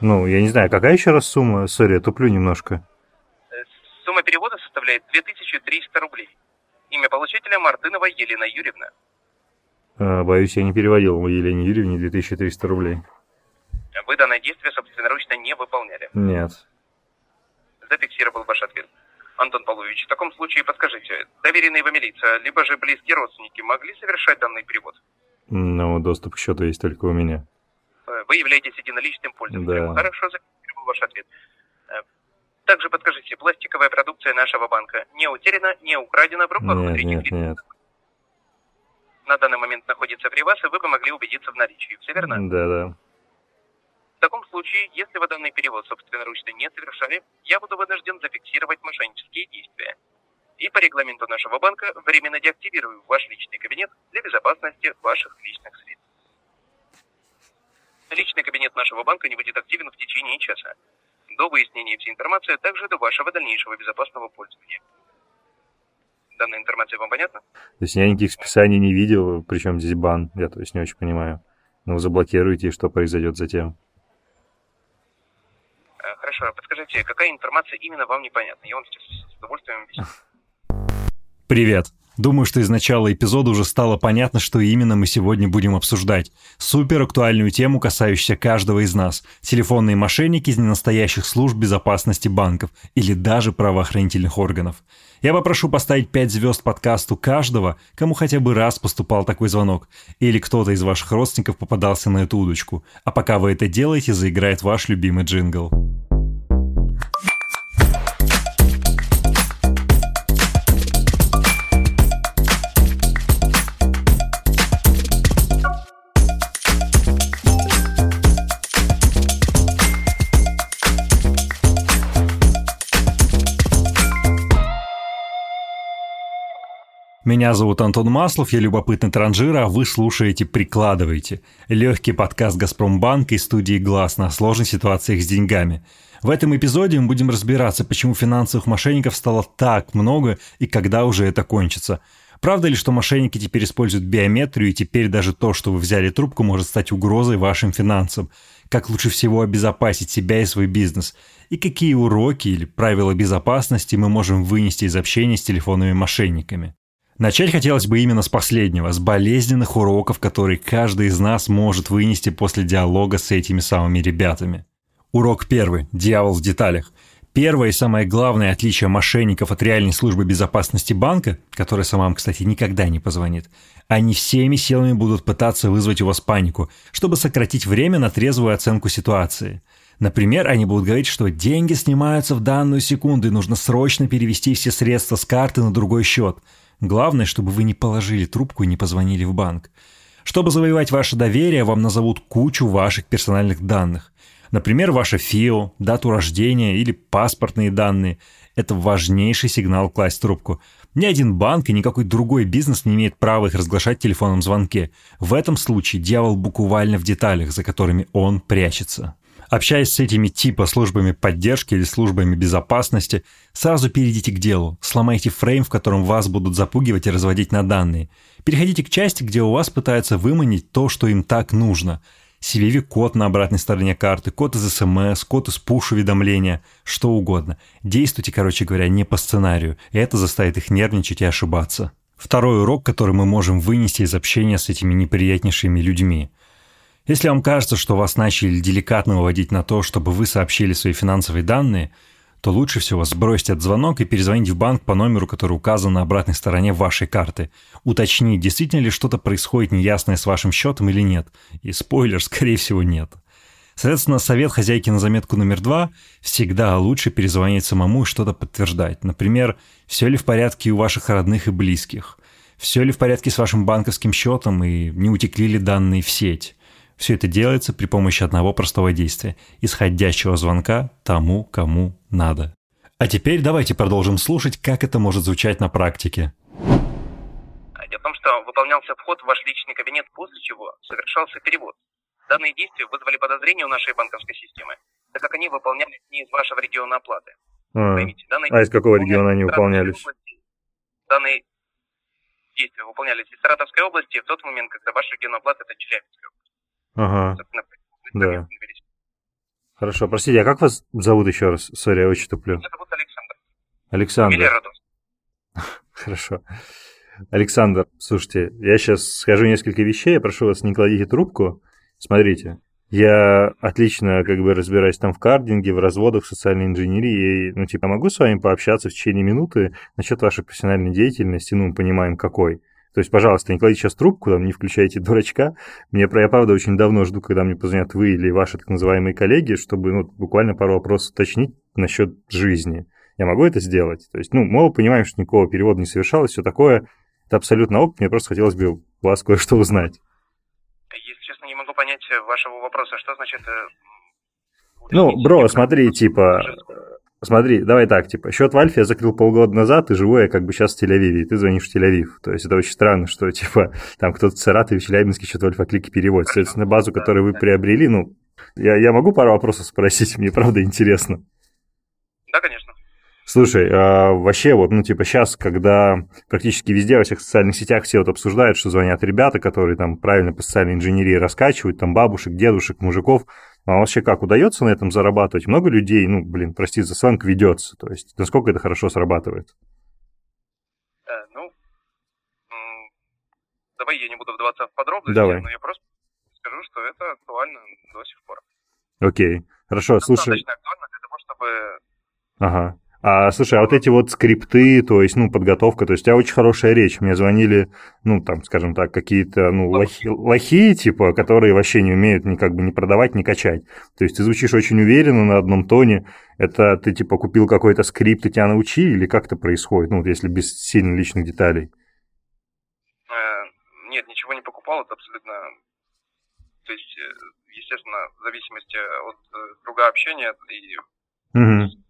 Ну, я не знаю, какая еще раз сумма? Сори, я туплю немножко. Э, Сумма перевода составляет 2300 рублей. Имя получателя Мартынова Елена Юрьевна. А, боюсь, я не переводил Елене Юрьевне 2300 рублей. Вы данное действие собственноручно не выполняли. Нет. Зафиксировал ваш ответ. Антон Павлович, в таком случае подскажите, доверенные вам лица, либо же близкие родственники могли совершать данный перевод? Ну, доступ к счету есть только у меня. Э, Вы являетесь единоличным пользователем. Да. Хорошо, зафиксировал ваш ответ. Э, Также подскажите, пластиковая продукция нашего банка не утеряна, не украдена в руках Нет, нет, лиц? нет. На данный момент находится при вас, и вы бы могли убедиться в наличии. Все верно? Да, да. В таком случае, если вы данный перевод собственноручно не совершали, я буду вынужден зафиксировать мошеннические действия. И по регламенту нашего банка временно деактивирую ваш личный кабинет для безопасности ваших личных средств. Личный кабинет нашего банка не будет активен в течение часа. До выяснения всей информации, а также до вашего дальнейшего безопасного пользования. Данная информация вам понятна? То есть я никаких списаний не видел, причем здесь бан, я то есть не очень понимаю. Ну, вы заблокируете, и что произойдет затем? Э, Хорошо, подскажите, какая информация именно вам непонятна? Я вам сейчас с удовольствием объясню. Привет! Думаю, что из начала эпизода уже стало понятно, что именно мы сегодня будем обсуждать. Супер актуальную тему, касающуюся каждого из нас. Телефонные мошенники из ненастоящих служб безопасности банков или даже правоохранительных органов. Я попрошу поставить 5 звезд подкасту каждого, кому хотя бы раз поступал такой звонок, или кто-то из ваших родственников попадался на эту удочку. А пока вы это делаете, заиграет ваш любимый джингл. Меня зовут Антон Маслов, я любопытный транжир, а вы слушаете «Прикладывайте». Легкий подкаст «Газпромбанка» и студии «Глаз» на сложных ситуациях с деньгами. В этом эпизоде мы будем разбираться, почему финансовых мошенников стало так много и когда уже это кончится. Правда ли, что мошенники теперь используют биометрию и теперь даже то, что вы взяли трубку, может стать угрозой вашим финансам? Как лучше всего обезопасить себя и свой бизнес? И какие уроки или правила безопасности мы можем вынести из общения с телефонными мошенниками? Начать хотелось бы именно с последнего, с болезненных уроков, которые каждый из нас может вынести после диалога с этими самыми ребятами. Урок первый. Дьявол в деталях. Первое и самое главное отличие мошенников от реальной службы безопасности банка, которая сама вам, кстати, никогда не позвонит, они всеми силами будут пытаться вызвать у вас панику, чтобы сократить время на трезвую оценку ситуации. Например, они будут говорить, что деньги снимаются в данную секунду и нужно срочно перевести все средства с карты на другой счет. Главное, чтобы вы не положили трубку и не позвонили в банк. Чтобы завоевать ваше доверие, вам назовут кучу ваших персональных данных. Например, ваше ФИО, дату рождения или паспортные данные. Это важнейший сигнал класть трубку. Ни один банк и никакой другой бизнес не имеет права их разглашать в телефонном звонке. В этом случае дьявол буквально в деталях, за которыми он прячется. Общаясь с этими типа службами поддержки или службами безопасности, сразу перейдите к делу, сломайте фрейм, в котором вас будут запугивать и разводить на данные. Переходите к части, где у вас пытаются выманить то, что им так нужно. CVV-код на обратной стороне карты, код из СМС, код из пуш-уведомления, что угодно. Действуйте, короче говоря, не по сценарию, и это заставит их нервничать и ошибаться. Второй урок, который мы можем вынести из общения с этими неприятнейшими людьми. Если вам кажется, что вас начали деликатно выводить на то, чтобы вы сообщили свои финансовые данные, то лучше всего сбросьте этот звонок и перезвоните в банк по номеру, который указан на обратной стороне вашей карты. Уточнить, действительно ли что-то происходит неясное с вашим счетом или нет. И спойлер, скорее всего, нет. Соответственно, совет хозяйки на заметку номер два – всегда лучше перезвонить самому и что-то подтверждать. Например, все ли в порядке у ваших родных и близких? Все ли в порядке с вашим банковским счетом и не утекли ли данные в сеть? Все это делается при помощи одного простого действия – исходящего звонка тому, кому надо. А теперь давайте продолжим слушать, как это может звучать на практике. Дело в том, что выполнялся вход в ваш личный кабинет, после чего совершался перевод. Данные действия вызвали подозрения у нашей банковской системы, так как они выполнялись не из вашего региона оплаты. А, Поймите, данные а из какого региона они выполнялись области. Данные действия выполнялись из Саратовской области в тот момент, когда ваш регион оплаты – это Челябинская область. Ага, Да. Хорошо, простите, а как вас зовут еще раз? Сори, я очень туплю. Меня зовут Александр. Александр. Фамилия. Хорошо. Александр, слушайте, я сейчас скажу несколько вещей, я прошу вас, не кладите трубку. Смотрите, я отлично как бы разбираюсь там в кардинге, в разводах, в социальной инженерии. И, ну, типа, могу с вами пообщаться в течение минуты насчет вашей профессиональной деятельности, ну, мы понимаем, какой. То есть, пожалуйста, не кладите сейчас трубку, там, не включайте дурачка. Мне, я правда очень давно жду, когда мне позвонят вы или ваши так называемые коллеги, чтобы ну, буквально пару вопросов уточнить насчет жизни. Я могу это сделать? То есть, ну, мы понимаем, что никакого перевода не совершалось, все такое. Это абсолютно ок, мне просто хотелось бы у вас кое-что узнать. Если честно, не могу понять вашего вопроса. Что значит... э, Ну, бро, смотри, типа? Смотри, давай так, типа, счет в Альфе я закрыл полгода назад, и живу я как бы сейчас в Тель-Авиве, и ты звонишь в Тель-Авив. То есть это очень странно, что, типа, там кто-то в Саратове, в Челябинске счет в Альфа-клике переводит. Соответственно, базу, которую вы приобрели, ну, я, я могу пару вопросов спросить, мне правда интересно. Да, конечно. Слушай, а вообще вот, ну, типа, сейчас, когда практически везде, во всех социальных сетях все вот обсуждают, что звонят ребята, которые там правильно по социальной инженерии раскачивают, там бабушек, дедушек, мужиков, а вообще как, удается на этом зарабатывать? Много людей, ну, блин, простите за сленг, ведется, то есть насколько это хорошо срабатывает? Э, ну, давай я не буду вдаваться в подробности, Давай. но я просто скажу, что это актуально до сих пор. Окей, хорошо, слушай, Достаточно актуально для того, чтобы... ага. А, слушай, а вот эти вот скрипты, то есть, ну, подготовка, то есть у тебя очень хорошая речь. Мне звонили, ну, там, скажем так, какие-то, ну, лохи, лохи, типа, которые вообще не умеют ни как бы ни продавать, ни качать. То есть ты звучишь очень уверенно на одном тоне. Это ты, типа, купил какой-то скрипт и тебя научили, или как это происходит? Ну, вот если без сильно личных деталей. э, нет, ничего не покупал, это абсолютно... То есть, э, естественно, в зависимости от э, круга общения и Угу.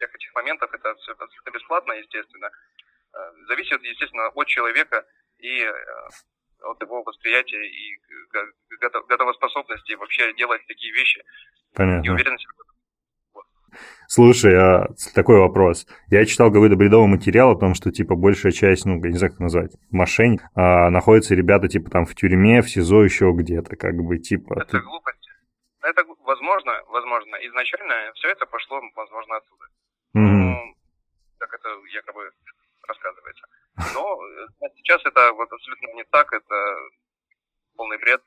Всех этих моментов, это все абсолютно бесплатно, естественно. Э, Зависит, естественно, от человека и э, от его восприятия и го- гото- готовоспособности вообще делать такие вещи и Понятно. уверенности. Слушай, а такой вопрос. Я читал какой-то бредовый материал о том, что, типа, большая часть, ну, я не знаю, как назвать, мошенник, а, находятся ребята, типа, там, в тюрьме, в СИЗО, еще где-то, как бы, типа... Это ты- глупость. Это возможно, возможно. Изначально все это пошло, возможно, оттуда. Мгм. Ну, как это якобы рассказывается. Но э, сейчас это вот абсолютно не так, это полный бред.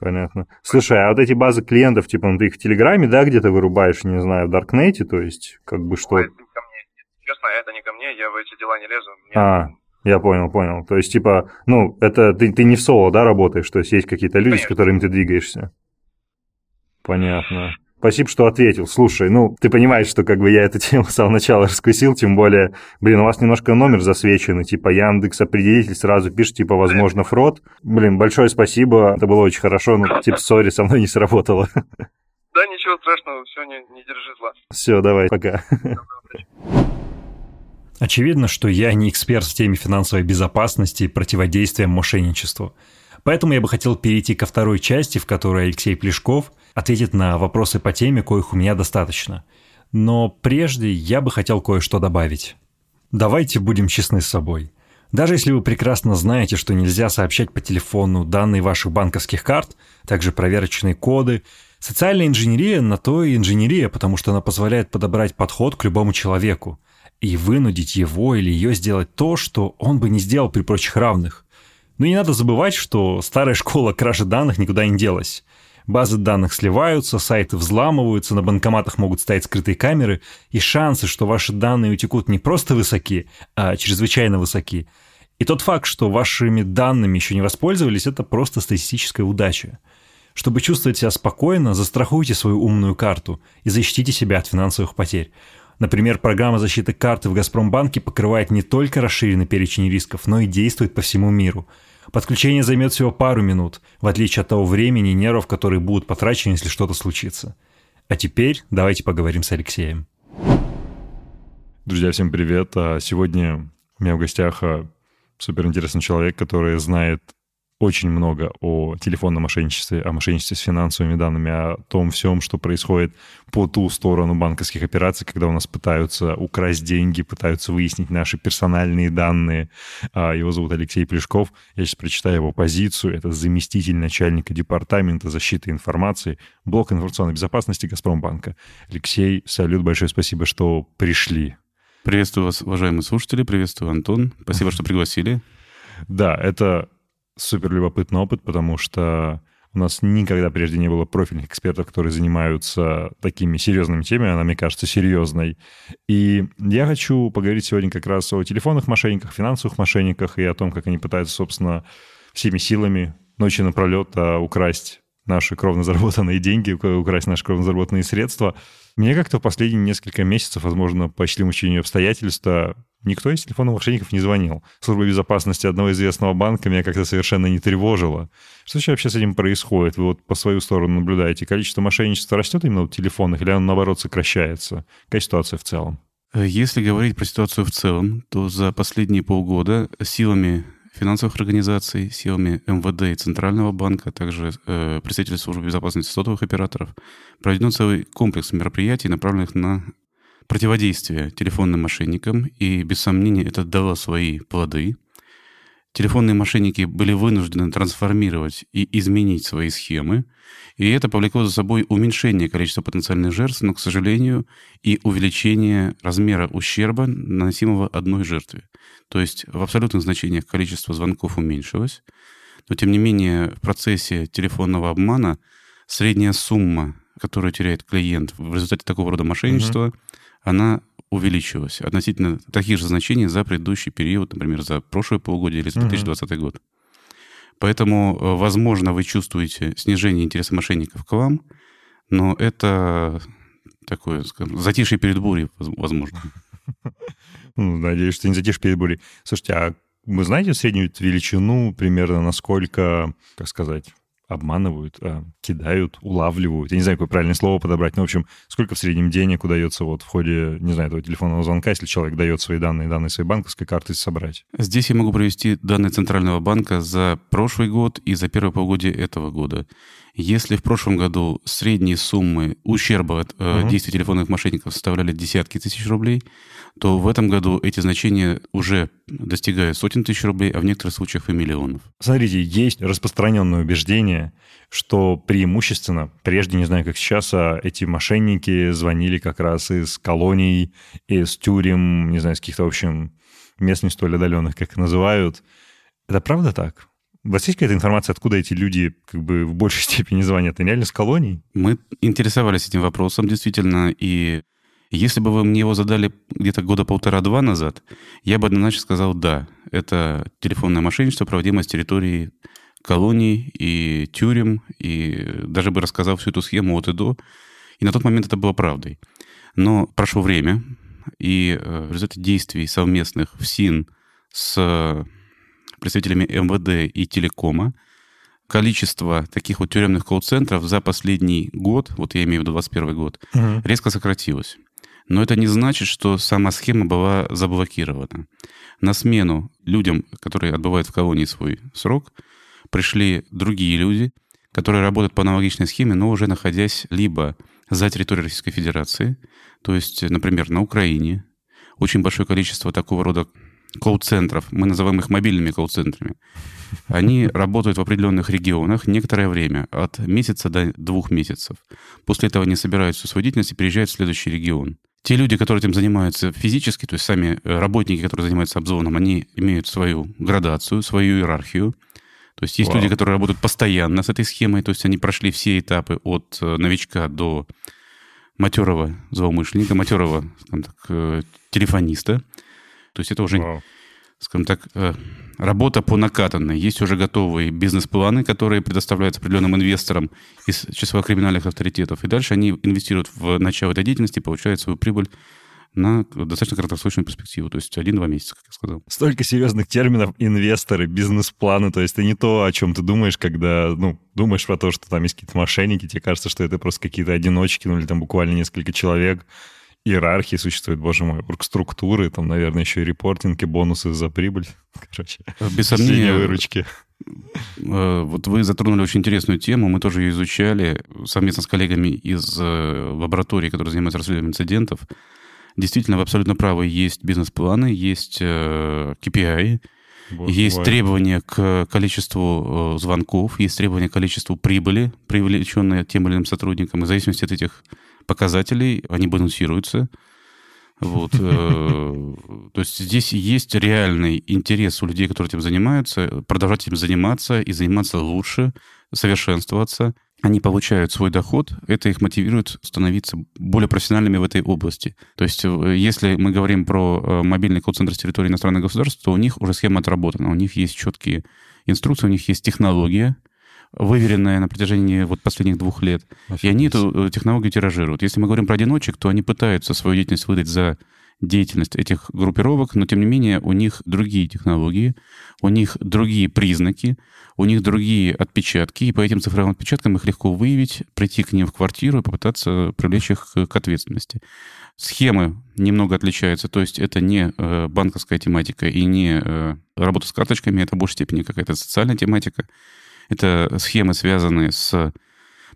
Понятно. Слушай, а вот эти базы клиентов, типа, ну, ты их в Телеграме, да, где-то вырубаешь, не знаю, в Даркнете, то есть, как бы, что... Это не ко мне. Честно, это не ко мне, я в эти дела не лезу. Мне- А, я понял, понял. То есть, типа, ну, это ты, ты не в соло, да, работаешь, то есть есть какие-то люди, с Конечно. которыми ты двигаешься. Понятно. Спасибо, что ответил. Слушай, ну, ты понимаешь, что как бы я эту тему с самого начала раскусил, тем более, блин, у вас немножко номер засвеченный, типа Яндекс определитель сразу пишет, типа, возможно, фрод. Блин, большое спасибо, это было очень хорошо, ну, типа, сори, со мной не сработало. Да, ничего страшного, все, не, не держи зла. Все, давай, пока. Очевидно, что я не эксперт в теме финансовой безопасности и противодействия мошенничеству. Поэтому я бы хотел перейти ко второй части, в которой Алексей Плешков ответит на вопросы по теме, коих у меня достаточно. Но прежде я бы хотел кое-что добавить. Давайте будем честны с собой. Даже если вы прекрасно знаете, что нельзя сообщать по телефону данные ваших банковских карт, также проверочные коды, социальная инженерия на то и инженерия, потому что она позволяет подобрать подход к любому человеку и вынудить его или ее сделать то, что он бы не сделал при прочих равных. Но не надо забывать, что старая школа кражи данных никуда не делась. Базы данных сливаются, сайты взламываются, на банкоматах могут стоять скрытые камеры, и шансы, что ваши данные утекут не просто высоки, а чрезвычайно высоки. И тот факт, что вашими данными еще не воспользовались, это просто статистическая удача. Чтобы чувствовать себя спокойно, застрахуйте свою умную карту и защитите себя от финансовых потерь. Например, программа защиты карты в «Газпромбанке» покрывает не только расширенный перечень рисков, но и действует по всему миру. Подключение займет всего пару минут, в отличие от того времени и нервов, которые будут потрачены, если что-то случится. А теперь давайте поговорим с Алексеем. Друзья, всем привет. А Сегодня у меня в гостях а, суперинтересный человек, который знает очень много о телефонном мошенничестве, о мошенничестве с финансовыми данными, о том всем, что происходит по ту сторону банковских операций, когда у нас пытаются украсть деньги, пытаются выяснить наши персональные данные. А, его зовут Алексей Плешков. Я сейчас прочитаю его позицию. Это заместитель начальника департамента защиты информации, блок информационной безопасности Газпромбанка. Алексей, салют, большое спасибо, что пришли. Приветствую вас, уважаемые слушатели, приветствую, Антон. Спасибо, что пригласили. Да, это супер любопытный опыт, потому что у нас никогда прежде не было профильных экспертов, которые занимаются такими серьезными темами, она, мне кажется, серьезной. И я хочу поговорить сегодня как раз о телефонных мошенниках, финансовых мошенниках и о том, как они пытаются, собственно, всеми силами ночи напролет а, украсть наши кровно заработанные деньги, украсть наши кровно заработанные средства. Мне как-то в последние несколько месяцев, возможно, по члену обстоятельства, Никто из телефонных мошенников не звонил. Служба безопасности одного известного банка меня как-то совершенно не тревожила. Что вообще с этим происходит? Вы вот по свою сторону наблюдаете. Количество мошенничества растет именно у телефонных или оно, наоборот, сокращается? Какая ситуация в целом? Если говорить про ситуацию в целом, то за последние полгода силами финансовых организаций, силами МВД и Центрального банка, а также э, представителей службы безопасности сотовых операторов проведен целый комплекс мероприятий, направленных на противодействие телефонным мошенникам, и без сомнения это дало свои плоды. Телефонные мошенники были вынуждены трансформировать и изменить свои схемы, и это повлекло за собой уменьшение количества потенциальных жертв, но, к сожалению, и увеличение размера ущерба, наносимого одной жертве. То есть в абсолютных значениях количество звонков уменьшилось, но, тем не менее, в процессе телефонного обмана средняя сумма, которую теряет клиент в результате такого рода мошенничества, mm-hmm она увеличилась относительно таких же значений за предыдущий период, например, за прошлое полугодие или за 2020 угу. год. Поэтому, э, возможно, вы чувствуете снижение интереса мошенников к вам, но это такое, скажем, затишье перед бурей, возможно. Ну, надеюсь, что не затишье перед бурей. Слушайте, а вы знаете среднюю величину примерно, насколько, как сказать, обманывают, а, кидают, улавливают. Я не знаю, какое правильное слово подобрать. Но, в общем, сколько в среднем денег удается вот в ходе, не знаю, этого телефонного звонка, если человек дает свои данные, данные своей банковской карты собрать? Здесь я могу привести данные Центрального банка за прошлый год и за первое полугодие этого года. Если в прошлом году средние суммы ущерба от э, угу. действий телефонных мошенников составляли десятки тысяч рублей, то в этом году эти значения уже достигают сотен тысяч рублей, а в некоторых случаях и миллионов. Смотрите, есть распространенное убеждение, что преимущественно, прежде не знаю, как сейчас, а эти мошенники звонили как раз из колоний, из тюрем, не знаю, из каких-то, в общем, мест не столь отдаленных, как их называют. Это правда так? У вас есть какая-то информация, откуда эти люди как бы в большей степени звонят? Они реально с колоний? Мы интересовались этим вопросом, действительно, и если бы вы мне его задали где-то года полтора-два назад, я бы однозначно сказал «да». Это телефонное мошенничество, проводимое с территории колоний и тюрем, и даже бы рассказал всю эту схему от и до. И на тот момент это было правдой. Но прошло время, и э, в результате действий совместных в СИН с представителями МВД и телекома, количество таких вот тюремных колл-центров за последний год, вот я имею в виду 21 год, угу. резко сократилось. Но это не значит, что сама схема была заблокирована. На смену людям, которые отбывают в колонии свой срок, пришли другие люди, которые работают по аналогичной схеме, но уже находясь либо за территорией Российской Федерации, то есть, например, на Украине, очень большое количество такого рода колл-центров, мы называем их мобильными колл-центрами, они работают в определенных регионах некоторое время, от месяца до двух месяцев. После этого они собирают всю свою деятельность и переезжают в следующий регион. Те люди, которые этим занимаются физически, то есть сами э, работники, которые занимаются обзвоном, они имеют свою градацию, свою иерархию. То есть есть Вау. люди, которые работают постоянно с этой схемой, то есть они прошли все этапы от э, новичка до матерого злоумышленника, матерого так, э, телефониста. То есть это уже, Вау. Скажем так, э, работа по накатанной. Есть уже готовые бизнес-планы, которые предоставляются определенным инвесторам из числа криминальных авторитетов. И дальше они инвестируют в начало этой деятельности получают свою прибыль на достаточно краткосрочную перспективу, то есть один-два месяца, как я сказал. Столько серьезных терминов, инвесторы, бизнес-планы, то есть это не то, о чем ты думаешь, когда, ну, думаешь про то, что там есть какие-то мошенники, тебе кажется, что это просто какие-то одиночки, ну, или там буквально несколько человек, иерархии существует, боже мой, структуры, там, наверное, еще и репортинг, и бонусы за прибыль. Короче, без сомнения, выручки. Э, вот вы затронули очень интересную тему, мы тоже ее изучали совместно с коллегами из э, лаборатории, которые занимаются расследованием инцидентов. Действительно, вы абсолютно правы, есть бизнес-планы, есть KPI, Боже есть мой. требования к количеству звонков, есть требования к количеству прибыли, привлеченной тем или иным сотрудникам. И в зависимости от этих показателей они балансируются. Вот. Э, то есть здесь есть реальный интерес у людей, которые этим занимаются, продолжать этим заниматься и заниматься лучше, совершенствоваться. Они получают свой доход, это их мотивирует становиться более профессиональными в этой области. То есть э, если мы говорим про э, мобильный колл-центр с территории иностранных государств, то у них уже схема отработана, у них есть четкие инструкции, у них есть технология, выверенная на протяжении вот последних двух лет. Офигеть. И они эту э, технологию тиражируют. Если мы говорим про одиночек, то они пытаются свою деятельность выдать за деятельность этих группировок, но тем не менее у них другие технологии, у них другие признаки, у них другие отпечатки, и по этим цифровым отпечаткам их легко выявить, прийти к ним в квартиру и попытаться привлечь их к ответственности. Схемы немного отличаются, то есть это не э, банковская тематика и не э, работа с карточками, это в большей степени какая-то социальная тематика. Это схемы, связанные с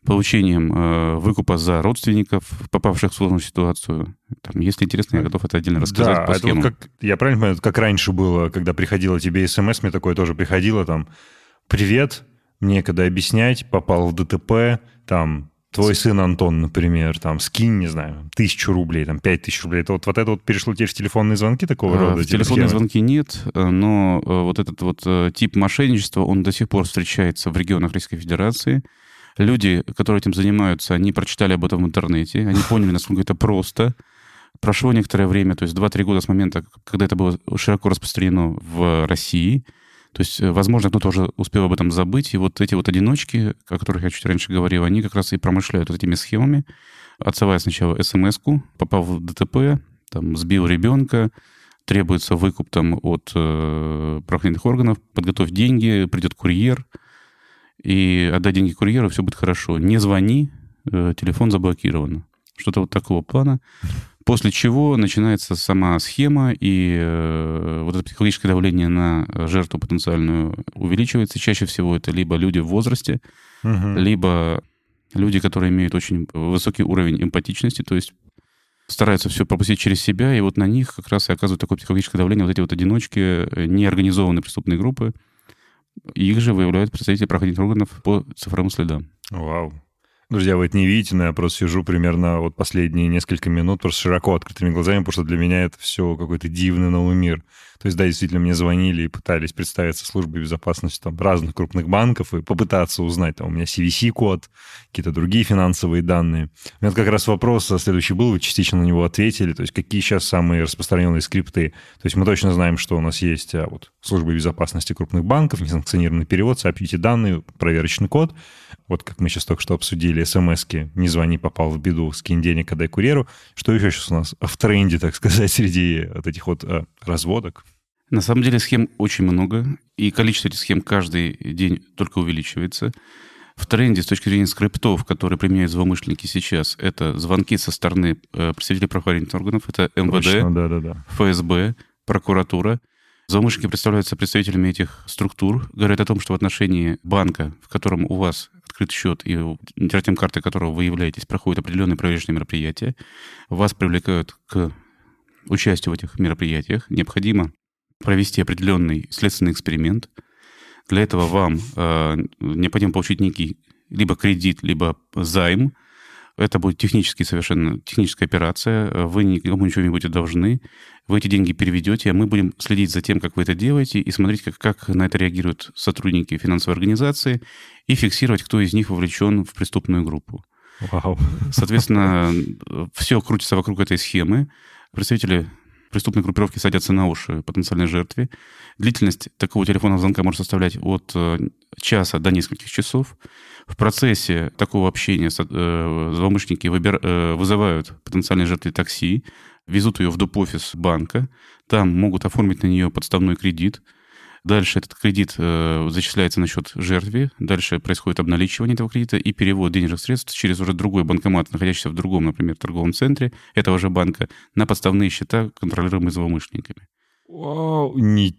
получением э, выкупа за родственников, попавших в сложную ситуацию. Там, если интересно, я готов это отдельно рассказать да, по это схемам. Вот как, я правильно понимаю, как раньше было, когда приходило тебе смс, мне такое тоже приходило, там, привет, мне когда объяснять, попал в ДТП, там, твой сын Антон, например, там, скинь, не знаю, тысячу рублей, там, пять тысяч рублей. Это вот, вот это вот перешло теперь в телефонные звонки такого а, рода? В телефонные звонки нет, э, но э, вот этот вот э, тип мошенничества, он до сих пор встречается в регионах Российской Федерации. Люди, которые этим занимаются, они прочитали об этом в интернете, они поняли, насколько это просто. Прошло некоторое время, то есть 2-3 года с момента, когда это было широко распространено в России – то есть, э, возможно, кто-то уже успел об этом забыть, и вот эти вот одиночки, о которых я чуть раньше говорил, они как раз и промышляют вот этими схемами, отсылая сначала смс-ку, попал в ДТП, там, сбил ребенка, требуется выкуп там от э, правоохранительных органов, подготовь деньги, придет курьер, и отдай деньги курьеру, все будет хорошо. Не звони, э, телефон заблокирован. Что-то вот такого плана. После чего начинается сама схема, и э, вот это психологическое давление на жертву потенциальную увеличивается. Чаще всего это либо люди в возрасте, угу. либо люди, которые имеют очень высокий уровень эмпатичности, то есть стараются все пропустить через себя, и вот на них как раз и оказывают такое психологическое давление вот эти вот одиночки, э, неорганизованные преступные группы. Их же выявляют представители правоохранительных органов по цифровым следам. Вау. Друзья, вы это не видите, но я просто сижу примерно вот последние несколько минут просто широко открытыми глазами, потому что для меня это все какой-то дивный новый мир. То есть, да, действительно, мне звонили и пытались представиться службой безопасности там, разных крупных банков и попытаться узнать, там, у меня CVC-код, какие-то другие финансовые данные. У меня как раз вопрос следующий был, вы частично на него ответили, то есть какие сейчас самые распространенные скрипты. То есть мы точно знаем, что у нас есть а, вот, служба безопасности крупных банков, несанкционированный перевод, сообщите данные, проверочный код. Вот как мы сейчас только что обсудили, смс-ки, не звони, попал в беду, скинь денег, отдай курьеру. Что еще сейчас у нас в тренде, так сказать, среди вот этих вот а, разводок? На самом деле схем очень много, и количество этих схем каждый день только увеличивается. В тренде с точки зрения скриптов, которые применяют злоумышленники сейчас, это звонки со стороны э, представителей правоохранительных органов, это МВД, Точно, да, да, да. ФСБ, прокуратура. Злоумышленники представляются представителями этих структур, говорят о том, что в отношении банка, в котором у вас открыт счет и интернет карты которого вы являетесь, проходят определенные проверочные мероприятия, вас привлекают к участию в этих мероприятиях. Необходимо провести определенный следственный эксперимент. Для этого вам э, необходимо получить некий либо кредит, либо займ. Это будет технически совершенно техническая операция. Вы никому ничего не будете должны. Вы эти деньги переведете, а мы будем следить за тем, как вы это делаете, и смотреть, как, как на это реагируют сотрудники финансовой организации, и фиксировать, кто из них вовлечен в преступную группу. Вау. Соответственно, все крутится вокруг этой схемы. Представители преступные группировки садятся на уши потенциальной жертве. Длительность такого телефонного звонка может составлять от э, часа до нескольких часов. В процессе такого общения э, злоумышленники выбир, э, вызывают потенциальной жертве такси, везут ее в доп-офис банка, там могут оформить на нее подставной кредит – Дальше этот кредит э, зачисляется на счет жертве, дальше происходит обналичивание этого кредита и перевод денежных средств через уже другой банкомат, находящийся в другом, например, торговом центре этого же банка, на подставные счета, контролируемые злоумышленниками. Вау, не...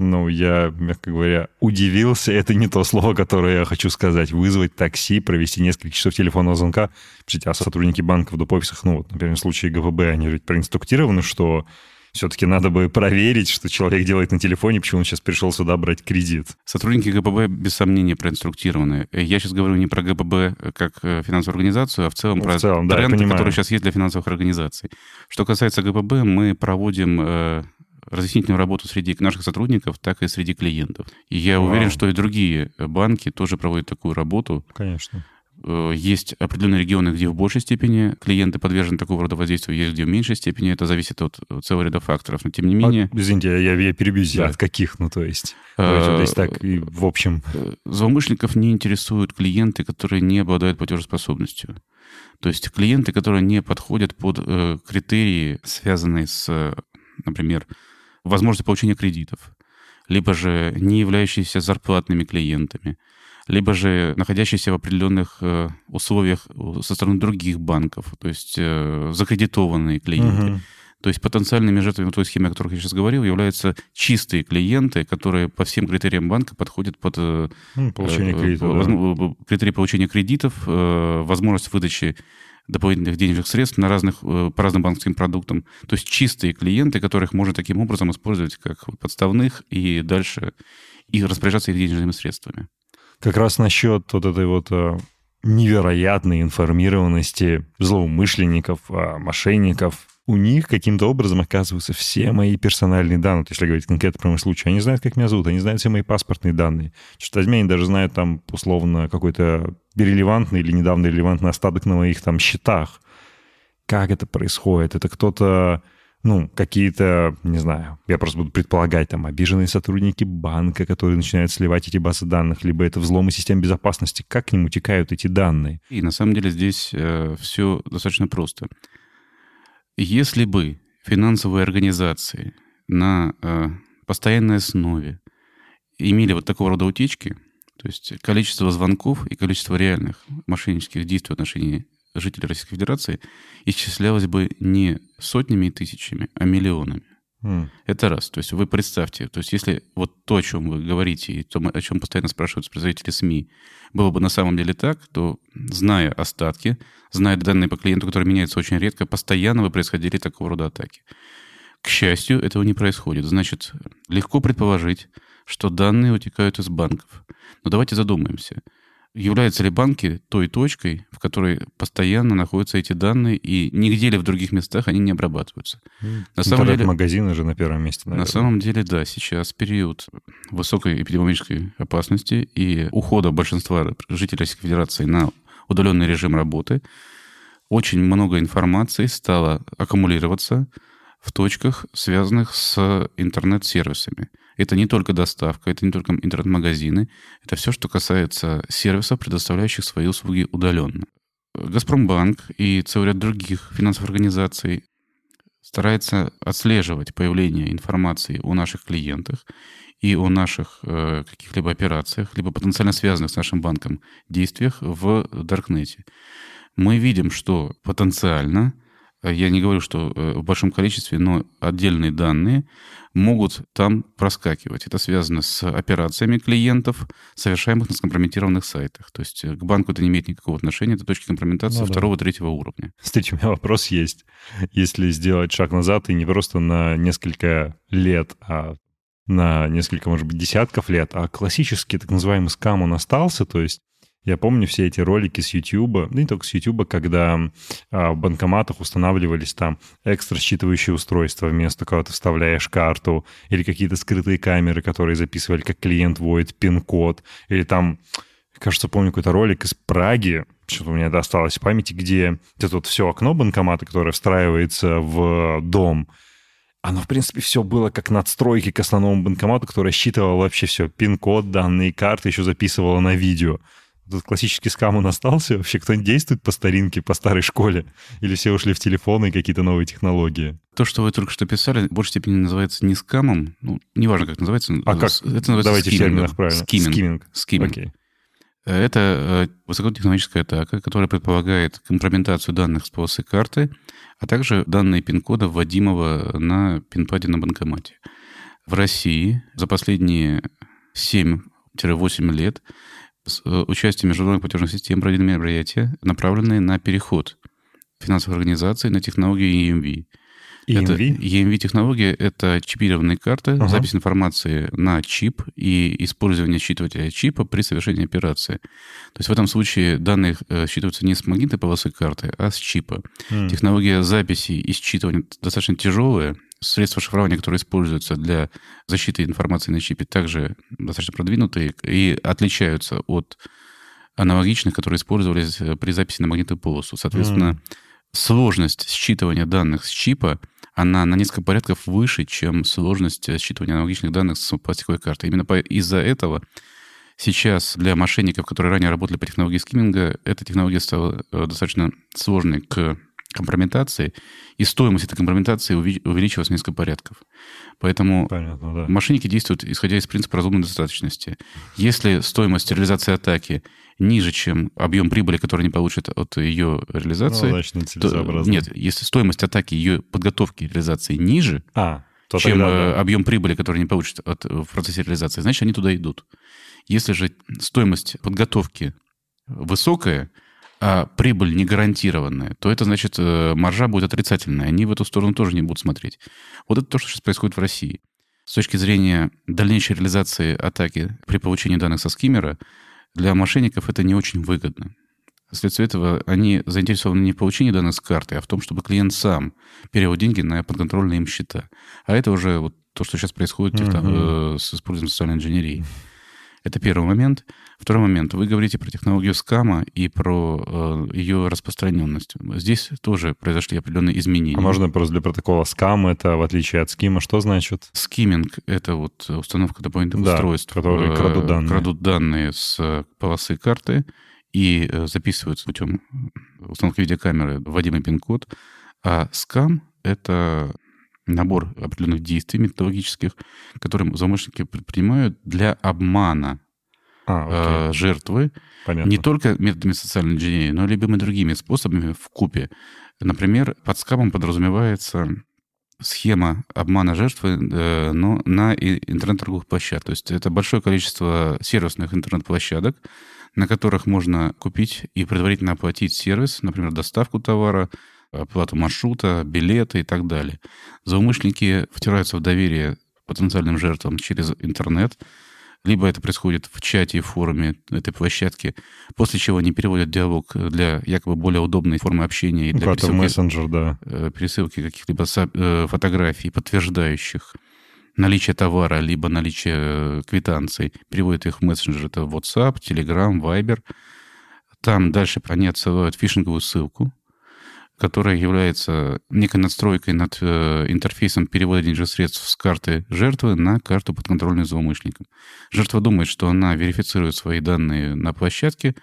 Ну, я, мягко говоря, удивился. Это не то слово, которое я хочу сказать. Вызвать такси, провести несколько часов телефонного звонка. Пишите, а сотрудники банков в офисах, ну, вот, например, в случае ГВБ, они ведь проинструктированы, что все-таки надо бы проверить, что человек делает на телефоне, почему он сейчас пришел сюда брать кредит. Сотрудники ГПБ без сомнения проинструктированы. Я сейчас говорю не про ГПБ как э, финансовую организацию, а в целом ну, про в целом, тренды, да, которые сейчас есть для финансовых организаций. Что касается ГПБ, мы проводим э, разъяснительную работу среди наших сотрудников, так и среди клиентов. И я Вау. уверен, что и другие банки тоже проводят такую работу. Конечно. Э, есть определенные регионы, где в большей степени клиенты подвержены такого рода воздействию, есть где в меньшей степени. Это зависит от целого ряда факторов. Но тем не менее... А, извините, я, я перебью да. от каких? Ну, то есть, а, есть так и в общем... Э, злоумышленников не интересуют клиенты, которые не обладают платежеспособностью. То есть клиенты, которые не подходят под э, критерии, связанные с, например, возможностью получения кредитов, либо же не являющиеся зарплатными клиентами, либо же находящиеся в определенных э, условиях со стороны других банков, то есть э, закредитованные клиенты. Угу. То есть потенциальными жертвами той схемы, о которых я сейчас говорил, являются чистые клиенты, которые по всем критериям банка подходят под э, ну, получение кредитов, да. критерии получения кредитов, возможность выдачи дополнительных денежных средств на разных, по разным банковским продуктам. То есть чистые клиенты, которых можно таким образом использовать как подставных и дальше и распоряжаться их денежными средствами как раз насчет вот этой вот э, невероятной информированности злоумышленников, а, мошенников. У них каким-то образом оказываются все мои персональные данные. То есть, если говорить конкретно про мой случай, они знают, как меня зовут, они знают все мои паспортные данные. Что возьми, они даже знают там, условно, какой-то релевантный или недавно релевантный остаток на моих там счетах. Как это происходит? Это кто-то ну, какие-то, не знаю, я просто буду предполагать, там, обиженные сотрудники банка, которые начинают сливать эти базы данных, либо это взломы систем безопасности. Как к ним утекают эти данные? И на самом деле здесь э, все достаточно просто. Если бы финансовые организации на э, постоянной основе имели вот такого рода утечки, то есть количество звонков и количество реальных мошеннических действий в отношении жителей Российской Федерации исчислялось бы не сотнями и тысячами, а миллионами. Mm. Это раз. То есть вы представьте, то есть если вот то, о чем вы говорите, и то, о чем постоянно спрашивают представители СМИ, было бы на самом деле так, то, зная остатки, зная данные по клиенту, которые меняются очень редко, постоянно бы происходили такого рода атаки. К счастью, этого не происходит. Значит, легко предположить, что данные утекают из банков. Но давайте задумаемся – являются ли банки той точкой, в которой постоянно находятся эти данные, и нигде ли в других местах они не обрабатываются? На самом деле, магазины же на первом месте, наверное. На самом деле, да, сейчас период высокой эпидемиологической опасности и ухода большинства жителей Российской Федерации на удаленный режим работы, очень много информации стало аккумулироваться в точках, связанных с интернет-сервисами. Это не только доставка, это не только интернет-магазины, это все, что касается сервисов, предоставляющих свои услуги удаленно. Газпромбанк и целый ряд других финансовых организаций старается отслеживать появление информации о наших клиентах и о наших э, каких-либо операциях, либо потенциально связанных с нашим банком действиях в Даркнете. Мы видим, что потенциально я не говорю, что э, в большом количестве, но отдельные данные могут там проскакивать. Это связано с операциями клиентов, совершаемых на скомпрометированных сайтах. То есть э, к банку это не имеет никакого отношения, это точки компрометации ну, второго, да. третьего уровня. Кстати, у меня вопрос есть. Если сделать шаг назад и не просто на несколько лет, а на несколько, может быть, десятков лет, а классический так называемый скам он остался, то есть я помню все эти ролики с YouTube, да не только с YouTube, когда а, в банкоматах устанавливались там экстра считывающие устройства вместо когда ты вставляешь карту, или какие-то скрытые камеры, которые записывали, как клиент вводит пин-код, или там, кажется, помню какой-то ролик из Праги, что-то у меня это осталось в памяти, где это вот все окно банкомата, которое встраивается в дом, оно, в принципе, все было как надстройки к основному банкомату, который считывал вообще все, пин-код, данные карты, еще записывало на видео этот классический скам он остался? Вообще кто-нибудь действует по старинке, по старой школе? Или все ушли в телефоны и какие-то новые технологии? То, что вы только что писали, в большей степени называется не скамом. Ну, неважно, как называется. А как? Это называется Давайте скиммингом. в терминах правильно. Скимминг. Скимминг. скимминг. Окей. Это э, высокотехнологическая атака, которая предполагает компрометацию данных с полосы карты, а также данные пин-кода, вводимого на пин-паде на банкомате. В России за последние 7-8 лет с э, участием международных платежных систем проведены мероприятия, направленные на переход финансовых организаций на технологии EMV. EMV? Это EMV-технология — это чипированные карты, Ага. запись информации на чип и использование считывателя чипа при совершении операции. То есть в этом случае данные э, считываются не с магнитной полосы карты, а с чипа. М. Технология записи и считывания достаточно тяжелая. Средства шифрования, которые используются для защиты информации на чипе, также достаточно продвинутые и отличаются от аналогичных, которые использовались э, при записи на магнитную полосу. Соответственно, М. сложность считывания данных с чипа, она на несколько порядков выше, чем сложность э, считывания аналогичных данных с пластиковой карты. Именно из-за этого сейчас для мошенников, которые ранее работали по технологии скимминга, эта технология стала э, достаточно сложной к компрометации, и стоимость этой компрометации увеличилась в несколько порядков. Поэтому Понятно, да. Мошенники действуют, исходя из принципа разумной достаточности. Если стоимость реализации атаки ниже, чем объем прибыли, который они получат от ее Ну, реализации, значит, то- нет, если стоимость атаки, ее подготовки и реализации ниже, А, то чем тогда, э, да. объем прибыли, который они получат от, в процессе реализации, значит, они туда идут. Если же стоимость подготовки высокая, а прибыль не гарантированная, то это значит, э, маржа будет отрицательная. Они в эту сторону тоже не будут смотреть. Вот это то, что сейчас происходит в России. С точки зрения дальнейшей реализации атаки при получении данных со скиммера, для мошенников это не очень выгодно. Вследствие этого они заинтересованы не в получении данных с карты, а в том, чтобы клиент сам перевел деньги на подконтрольные им счета. А это уже вот то, что сейчас происходит э, с использованием социальной инженерии. Это первый момент. Второй момент. Вы говорите про технологию скама и про э, ее распространенность. Здесь тоже произошли определенные изменения. А можно просто для протокола скам это, в отличие от скима, что значит? Скимминг — это вот установка дополнительных Да, устройств, которые э, крадут данные. крадут данные с э, полосы карты и э, записывают путем установки видеокамеры вводимый пин-код. А скам — это набор определенных действий методологических, которые злоумышленники предпринимают для обмана А, э, жертвы понятно. не только методами социальной инженерии, но и любыми другими способами в купе. Например, под скамом подразумевается схема обмана жертвы, э, но на интернет-торговых площадках. То есть это большое количество сервисных интернет-площадок, на которых можно купить и предварительно оплатить сервис, например, доставку товара, оплату маршрута, билеты и так далее. Злоумышленники втираются в доверие потенциальным жертвам через интернет, либо это происходит в чате и форуме этой площадки, после чего они переводят диалог для якобы более удобной формы общения и для пересылки, мессенджер, да. э, пересылки каких-либо э, фотографий, подтверждающих наличие товара, либо наличие э, квитанций, переводят их в мессенджер. Это WhatsApp, Telegram, Viber. Там дальше они отсылают фишинговую ссылку, которая является некой надстройкой над э, интерфейсом перевода денежных средств с карты жертвы на карту подконтрольную злоумышленникам. Жертва думает, что она верифицирует свои данные на площадке,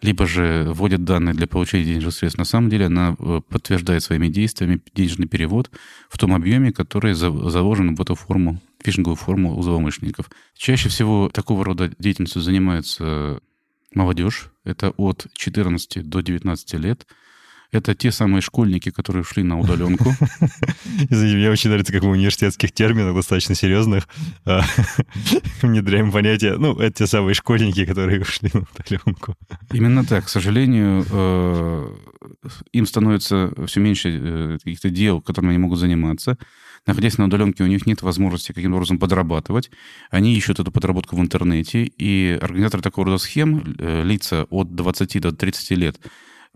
либо же вводит данные для получения денежных средств. На самом деле она э, подтверждает своими действиями денежный перевод в том объеме, который за- заложен в эту форму, фишинговую форму у злоумышленников. Чаще всего такого рода деятельностью занимается молодежь. Это от 14 до 19 лет. Это те самые школьники, которые ушли на удаленку. Извините, мне очень нравится, как в университетских терминах, достаточно серьезных, а, внедряем понятие, ну, это те самые школьники, которые ушли на удаленку. Именно так. К сожалению, э, им становится все меньше э, каких-то дел, которыми они могут заниматься. Находясь на удаленке, у них нет возможности каким-то образом подрабатывать. Они ищут эту подработку в интернете, и организаторы такого рода схем, э, лица от 20 до 30 лет,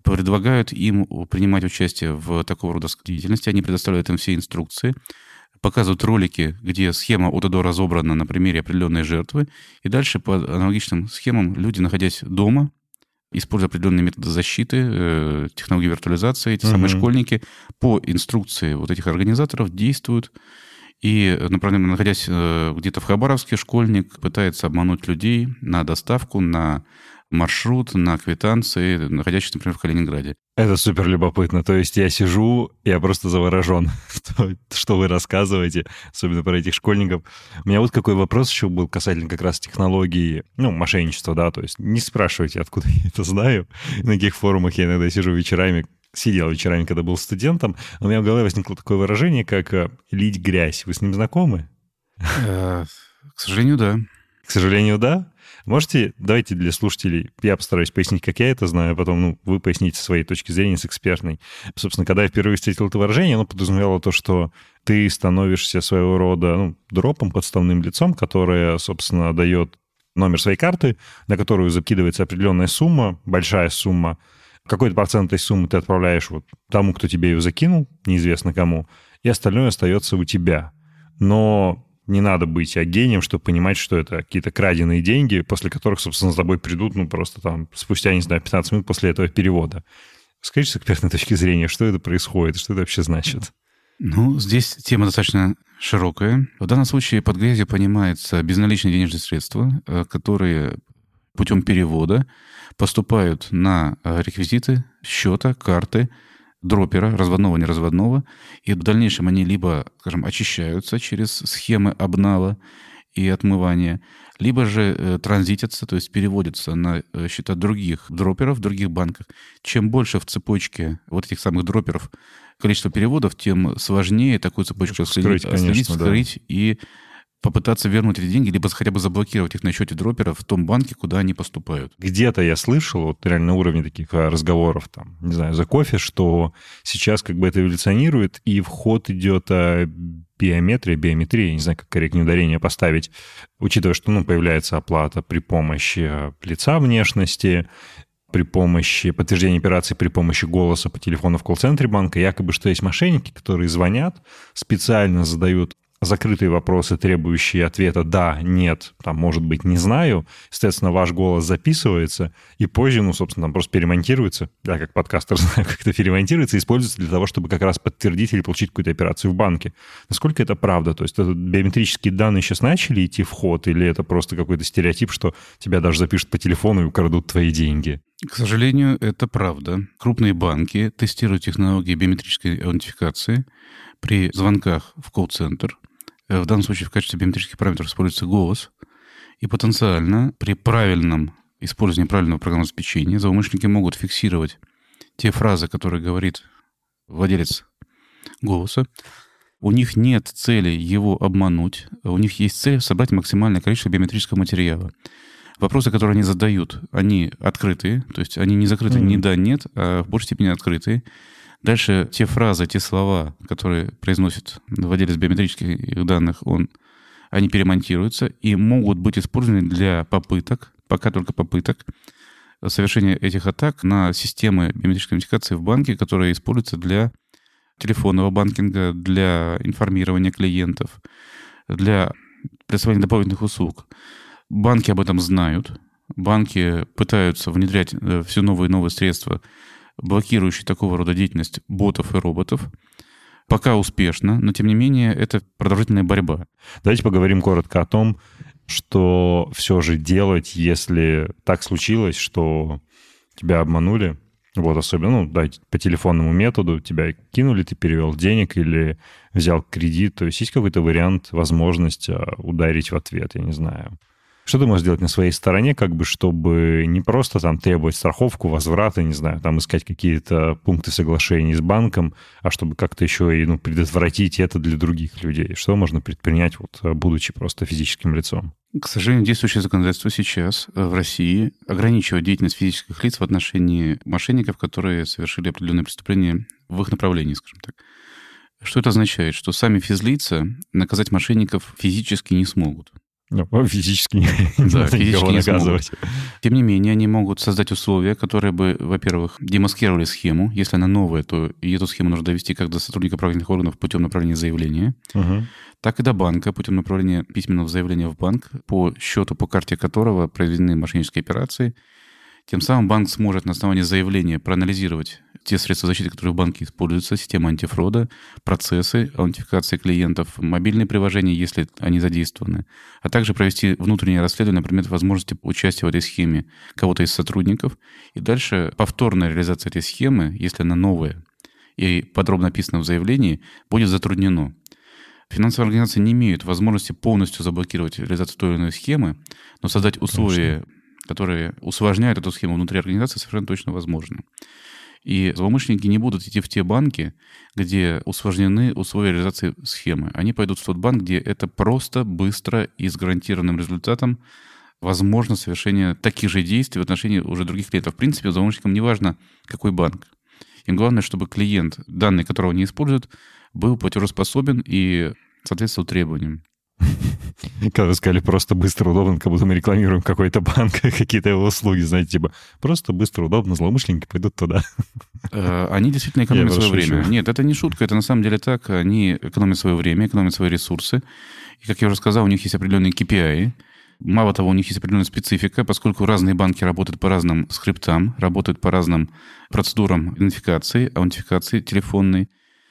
предлагают им принимать участие в такого рода деятельности. Они предоставляют им все инструкции, показывают ролики, где схема от и до разобрана на примере определенной жертвы. И дальше по аналогичным схемам люди, находясь дома, используя определенные методы защиты, э, технологии виртуализации, эти самые Мгм. школьники по инструкции вот этих организаторов действуют. И, например, находясь э, где-то в Хабаровске, школьник пытается обмануть людей на доставку, на маршрут, на квитанции, находящихся, например, в Калининграде. Это супер любопытно. То есть я сижу, я просто заворожен, что, вы рассказываете, особенно про этих школьников. У меня вот какой вопрос еще был касательно как раз технологии, ну, мошенничества, да, то есть не спрашивайте, откуда я это знаю, на каких форумах я иногда сижу вечерами, сидел вечерами, когда был студентом, у меня в голове возникло такое выражение, как э, «лить грязь». Вы с ним знакомы? Э, К сожалению, да. К сожалению, да. Можете, давайте для слушателей, я постараюсь пояснить, как я это знаю, а потом ну, вы поясните своей точки зрения с экспертной. Собственно, когда я впервые встретил это выражение, оно подразумевало то, что ты становишься своего рода ну, дропом, подставным лицом, которое, собственно, дает номер своей карты, на которую закидывается определенная сумма, большая сумма. Какой-то процент этой суммы ты отправляешь вот тому, кто тебе ее закинул, неизвестно кому, и остальное остается у тебя. Но не надо быть а гением, чтобы понимать, что это какие-то краденые деньги, после которых, собственно, за тобой придут, ну, просто там спустя, не знаю, 15 минут после этого перевода. Скажите с экспертной точки зрения, что это происходит, что это вообще значит? Ну, здесь тема достаточно широкая. В данном случае под грязью понимается безналичные денежные средства, э, которые путем перевода поступают на э, реквизиты счета, карты, дропера, разводного, неразводного, и в дальнейшем они либо, скажем, очищаются через схемы обнала и отмывания, либо же э, транзитятся, то есть переводятся на э, счета других дроперов в других банках. Чем больше в цепочке вот этих самых дроперов количество переводов, тем сложнее такую цепочку отследить, конечно, да. вскрыть и попытаться вернуть эти деньги, либо хотя бы заблокировать их на счете дропера в том банке, куда они поступают. Где-то я слышал, вот реально на уровне таких а, разговоров, там, не знаю, за кофе, что сейчас как бы это эволюционирует, и в ход идет а, биометрия, биометрия, не знаю, как корректнее ударение поставить, учитывая, что, ну, появляется оплата при помощи а, лица внешности, при помощи подтверждения операции при помощи голоса по телефону в колл-центре банка, якобы что есть мошенники, которые звонят, специально задают закрытые вопросы, требующие ответа «да», «нет», там, может быть, «не знаю». Естественно, ваш голос записывается, и позже, ну, собственно, там просто перемонтируется. Я как подкастер знаю, как это перемонтируется, и используется для того, чтобы как раз подтвердить или получить какую-то операцию в банке. Насколько это правда? То есть это биометрические данные сейчас начали идти в ход, или это просто какой-то стереотип, что тебя даже запишут по телефону и украдут твои деньги? К сожалению, это правда. Крупные банки тестируют технологии биометрической аутентификации при звонках в колл-центр. Э, В данном случае в качестве биометрических параметров используется голос. И потенциально при правильном использовании правильного программного обеспечения злоумышленники могут фиксировать те фразы, которые говорит владелец голоса. У них нет цели его обмануть. У них есть цель собрать максимальное количество биометрического материала. Вопросы, которые они задают, они открытые, то есть они не закрыты Мгм. ни да, нет, а в большей степени открытые. Дальше те фразы, те слова, которые произносит владелец биометрических данных, он, они перемонтируются и могут быть использованы для попыток, пока только попыток, совершения этих атак на системы биометрической идентификации в банке, которые используются для телефонного банкинга, для информирования клиентов, для предоставления дополнительных услуг. Банки об этом знают. Банки пытаются внедрять э, все новые и новые средства, блокирующие такого рода деятельность ботов и роботов. Пока успешно, но тем не менее это продолжительная борьба. Давайте поговорим коротко о том, что все же делать, если так случилось, что тебя обманули, вот особенно, ну, да, по телефонному методу тебя кинули, ты перевел денег или взял кредит, то есть есть какой-то вариант, возможность а, ударить в ответ, я не знаю. Что ты можешь сделать на своей стороне, как бы, чтобы не просто там требовать страховку, возврата, не знаю, там искать какие-то пункты соглашений с банком, а чтобы как-то еще и ну, предотвратить это для других людей? Что можно предпринять, вот, будучи просто физическим лицом? К сожалению, действующее законодательство сейчас э, в России ограничивает деятельность физических лиц в отношении мошенников, которые совершили определенные преступления в их направлении, скажем так. Что это означает? Что сами физлица наказать мошенников физически не смогут. Ну, физически не Да, надо физически не смогут. наказывать. Тем не менее, они могут создать условия, которые бы, во-первых, демаскировали схему. Если она новая, то и эту схему нужно довести как до сотрудника правоохранительных органов путем направления заявления, Мгм. так и до банка путем направления письменного заявления в банк, по счету, по карте которого произведены мошеннические операции. Тем самым банк сможет на основании заявления проанализировать те средства защиты, которые в банке используются, система антифрода, процессы аутентификации клиентов, мобильные приложения, если они задействованы, а также провести внутреннее расследование на предмет возможности участия в этой схеме кого-то из сотрудников. И дальше повторная реализация этой схемы, если она новая и подробно описана в заявлении, будет затруднено. Финансовые организации не имеют возможности полностью заблокировать реализацию той или иной схемы, но создать условия, которые усложняют эту схему внутри организации, совершенно точно возможно. И злоумышленники не будут идти в те банки, где усложнены условия реализации схемы. Они пойдут в тот банк, где это просто, быстро и с гарантированным результатом возможно совершение таких же действий в отношении уже других клиентов. В принципе, злоумышленникам не важно, какой банк. Им главное, чтобы клиент, данные которого они используют, был платежеспособен и соответствовал требованиям. Когда сказали просто быстро, удобно, как будто мы рекламируем какой-то банк, какие-то его услуги, знаете, типа просто быстро, удобно, злоумышленники пойдут туда. Э, они действительно экономят свое время. Нет, это не шутка, это на самом деле так. Они экономят свое время, экономят свои ресурсы. И, как я уже сказал, у них есть определенные KPI, Мало того, у них есть определенная специфика, поскольку разные банки работают по разным скриптам, работают по разным процедурам идентификации, аутентификации телефонной.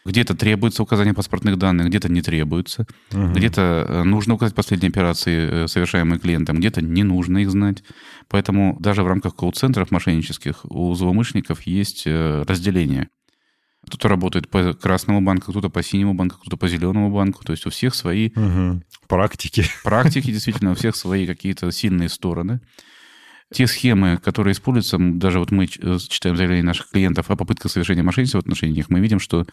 Где-то требуется указание паспортных данных, где-то не требуется. Угу. Где-то э, нужно указать последние операции, э, совершаемые клиентом, где-то не нужно их знать. Поэтому даже в рамках колл-центров мошеннических у злоумышленников есть э, разделение. Кто-то работает по красному банку, кто-то по синему банку, кто-то по зеленому банку. То есть у всех свои... Угу. Практики. Практики, действительно, у всех свои какие-то сильные стороны. Те схемы, которые используются, даже вот мы читаем заявления наших клиентов о попытках совершения мошенничества в отношении них, мы видим, что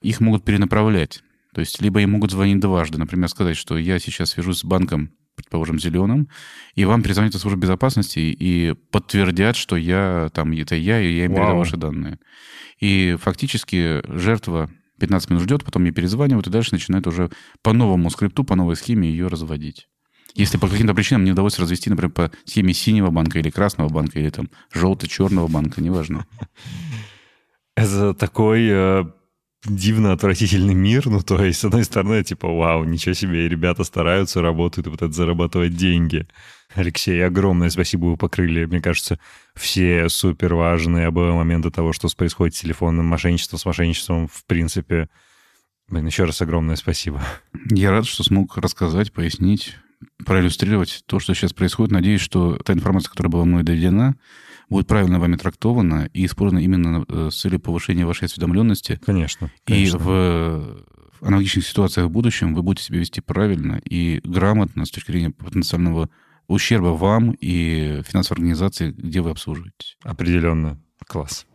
их могут перенаправлять. То есть либо им могут звонить дважды, например, сказать, что я сейчас свяжусь с банком, предположим, зеленым, и вам перезвонит служба безопасности и подтвердят, что я там, это я, и я им передал ваши данные. И фактически жертва 15 минут ждет, потом мне перезванивают, и дальше начинает уже по новому скрипту, по новой схеме ее разводить. Если по каким-то причинам не удалось развести, например, по схеме синего банка или красного банка, или там желто-черного банка, неважно. Это такой э, дивно отвратительный мир. Ну, то есть, с одной стороны, типа, вау, ничего себе, ребята стараются, работают и это зарабатывать деньги. Алексей, огромное спасибо, вы покрыли, мне кажется, все супер важные моменты того, что происходит с телефонным мошенничеством, с мошенничеством, в принципе. Блин, еще раз огромное спасибо. Я рад, что смог рассказать, пояснить, проиллюстрировать то, что сейчас происходит. Надеюсь, что та информация, которая была мной доведена, будет правильно вами трактована и использована именно э, с целью повышения вашей осведомленности. Конечно. конечно. И в аналогичных ситуациях в будущем вы будете себя вести правильно и грамотно с точки зрения потенциального ущерба вам и финансовой организации, где вы обслуживаетесь. Определенно. Класс.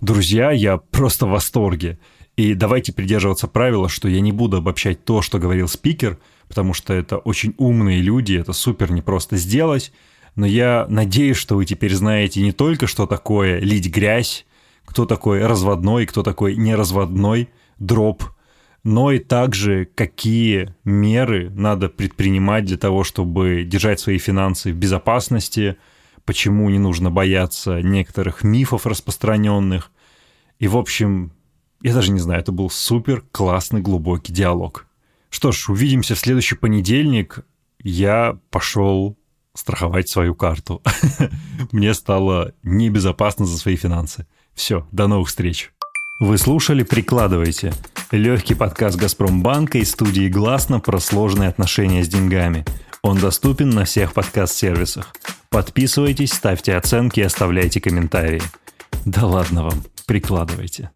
Друзья, я просто в восторге. И давайте придерживаться правила, что я не буду обобщать то, что говорил спикер, потому что это очень умные люди, это супер непросто сделать. Но я надеюсь, что вы теперь знаете не только, что такое лить грязь, кто такой разводной, кто такой неразводной дроп – но и также какие меры надо предпринимать для того, чтобы держать свои финансы в безопасности, почему не нужно бояться некоторых мифов распространенных. И, в общем, я даже не знаю, это был супер классный глубокий диалог. Что ж, увидимся в следующий понедельник. Я пошел страховать свою карту. Мне стало небезопасно за свои финансы. Все, до новых встреч. Вы слушали «Прикладывайте» – легкий подкаст «Газпромбанка» и студии «Гласно» про сложные отношения с деньгами. Он доступен на всех подкаст-сервисах. Подписывайтесь, ставьте оценки и оставляйте комментарии. Да ладно вам, прикладывайте.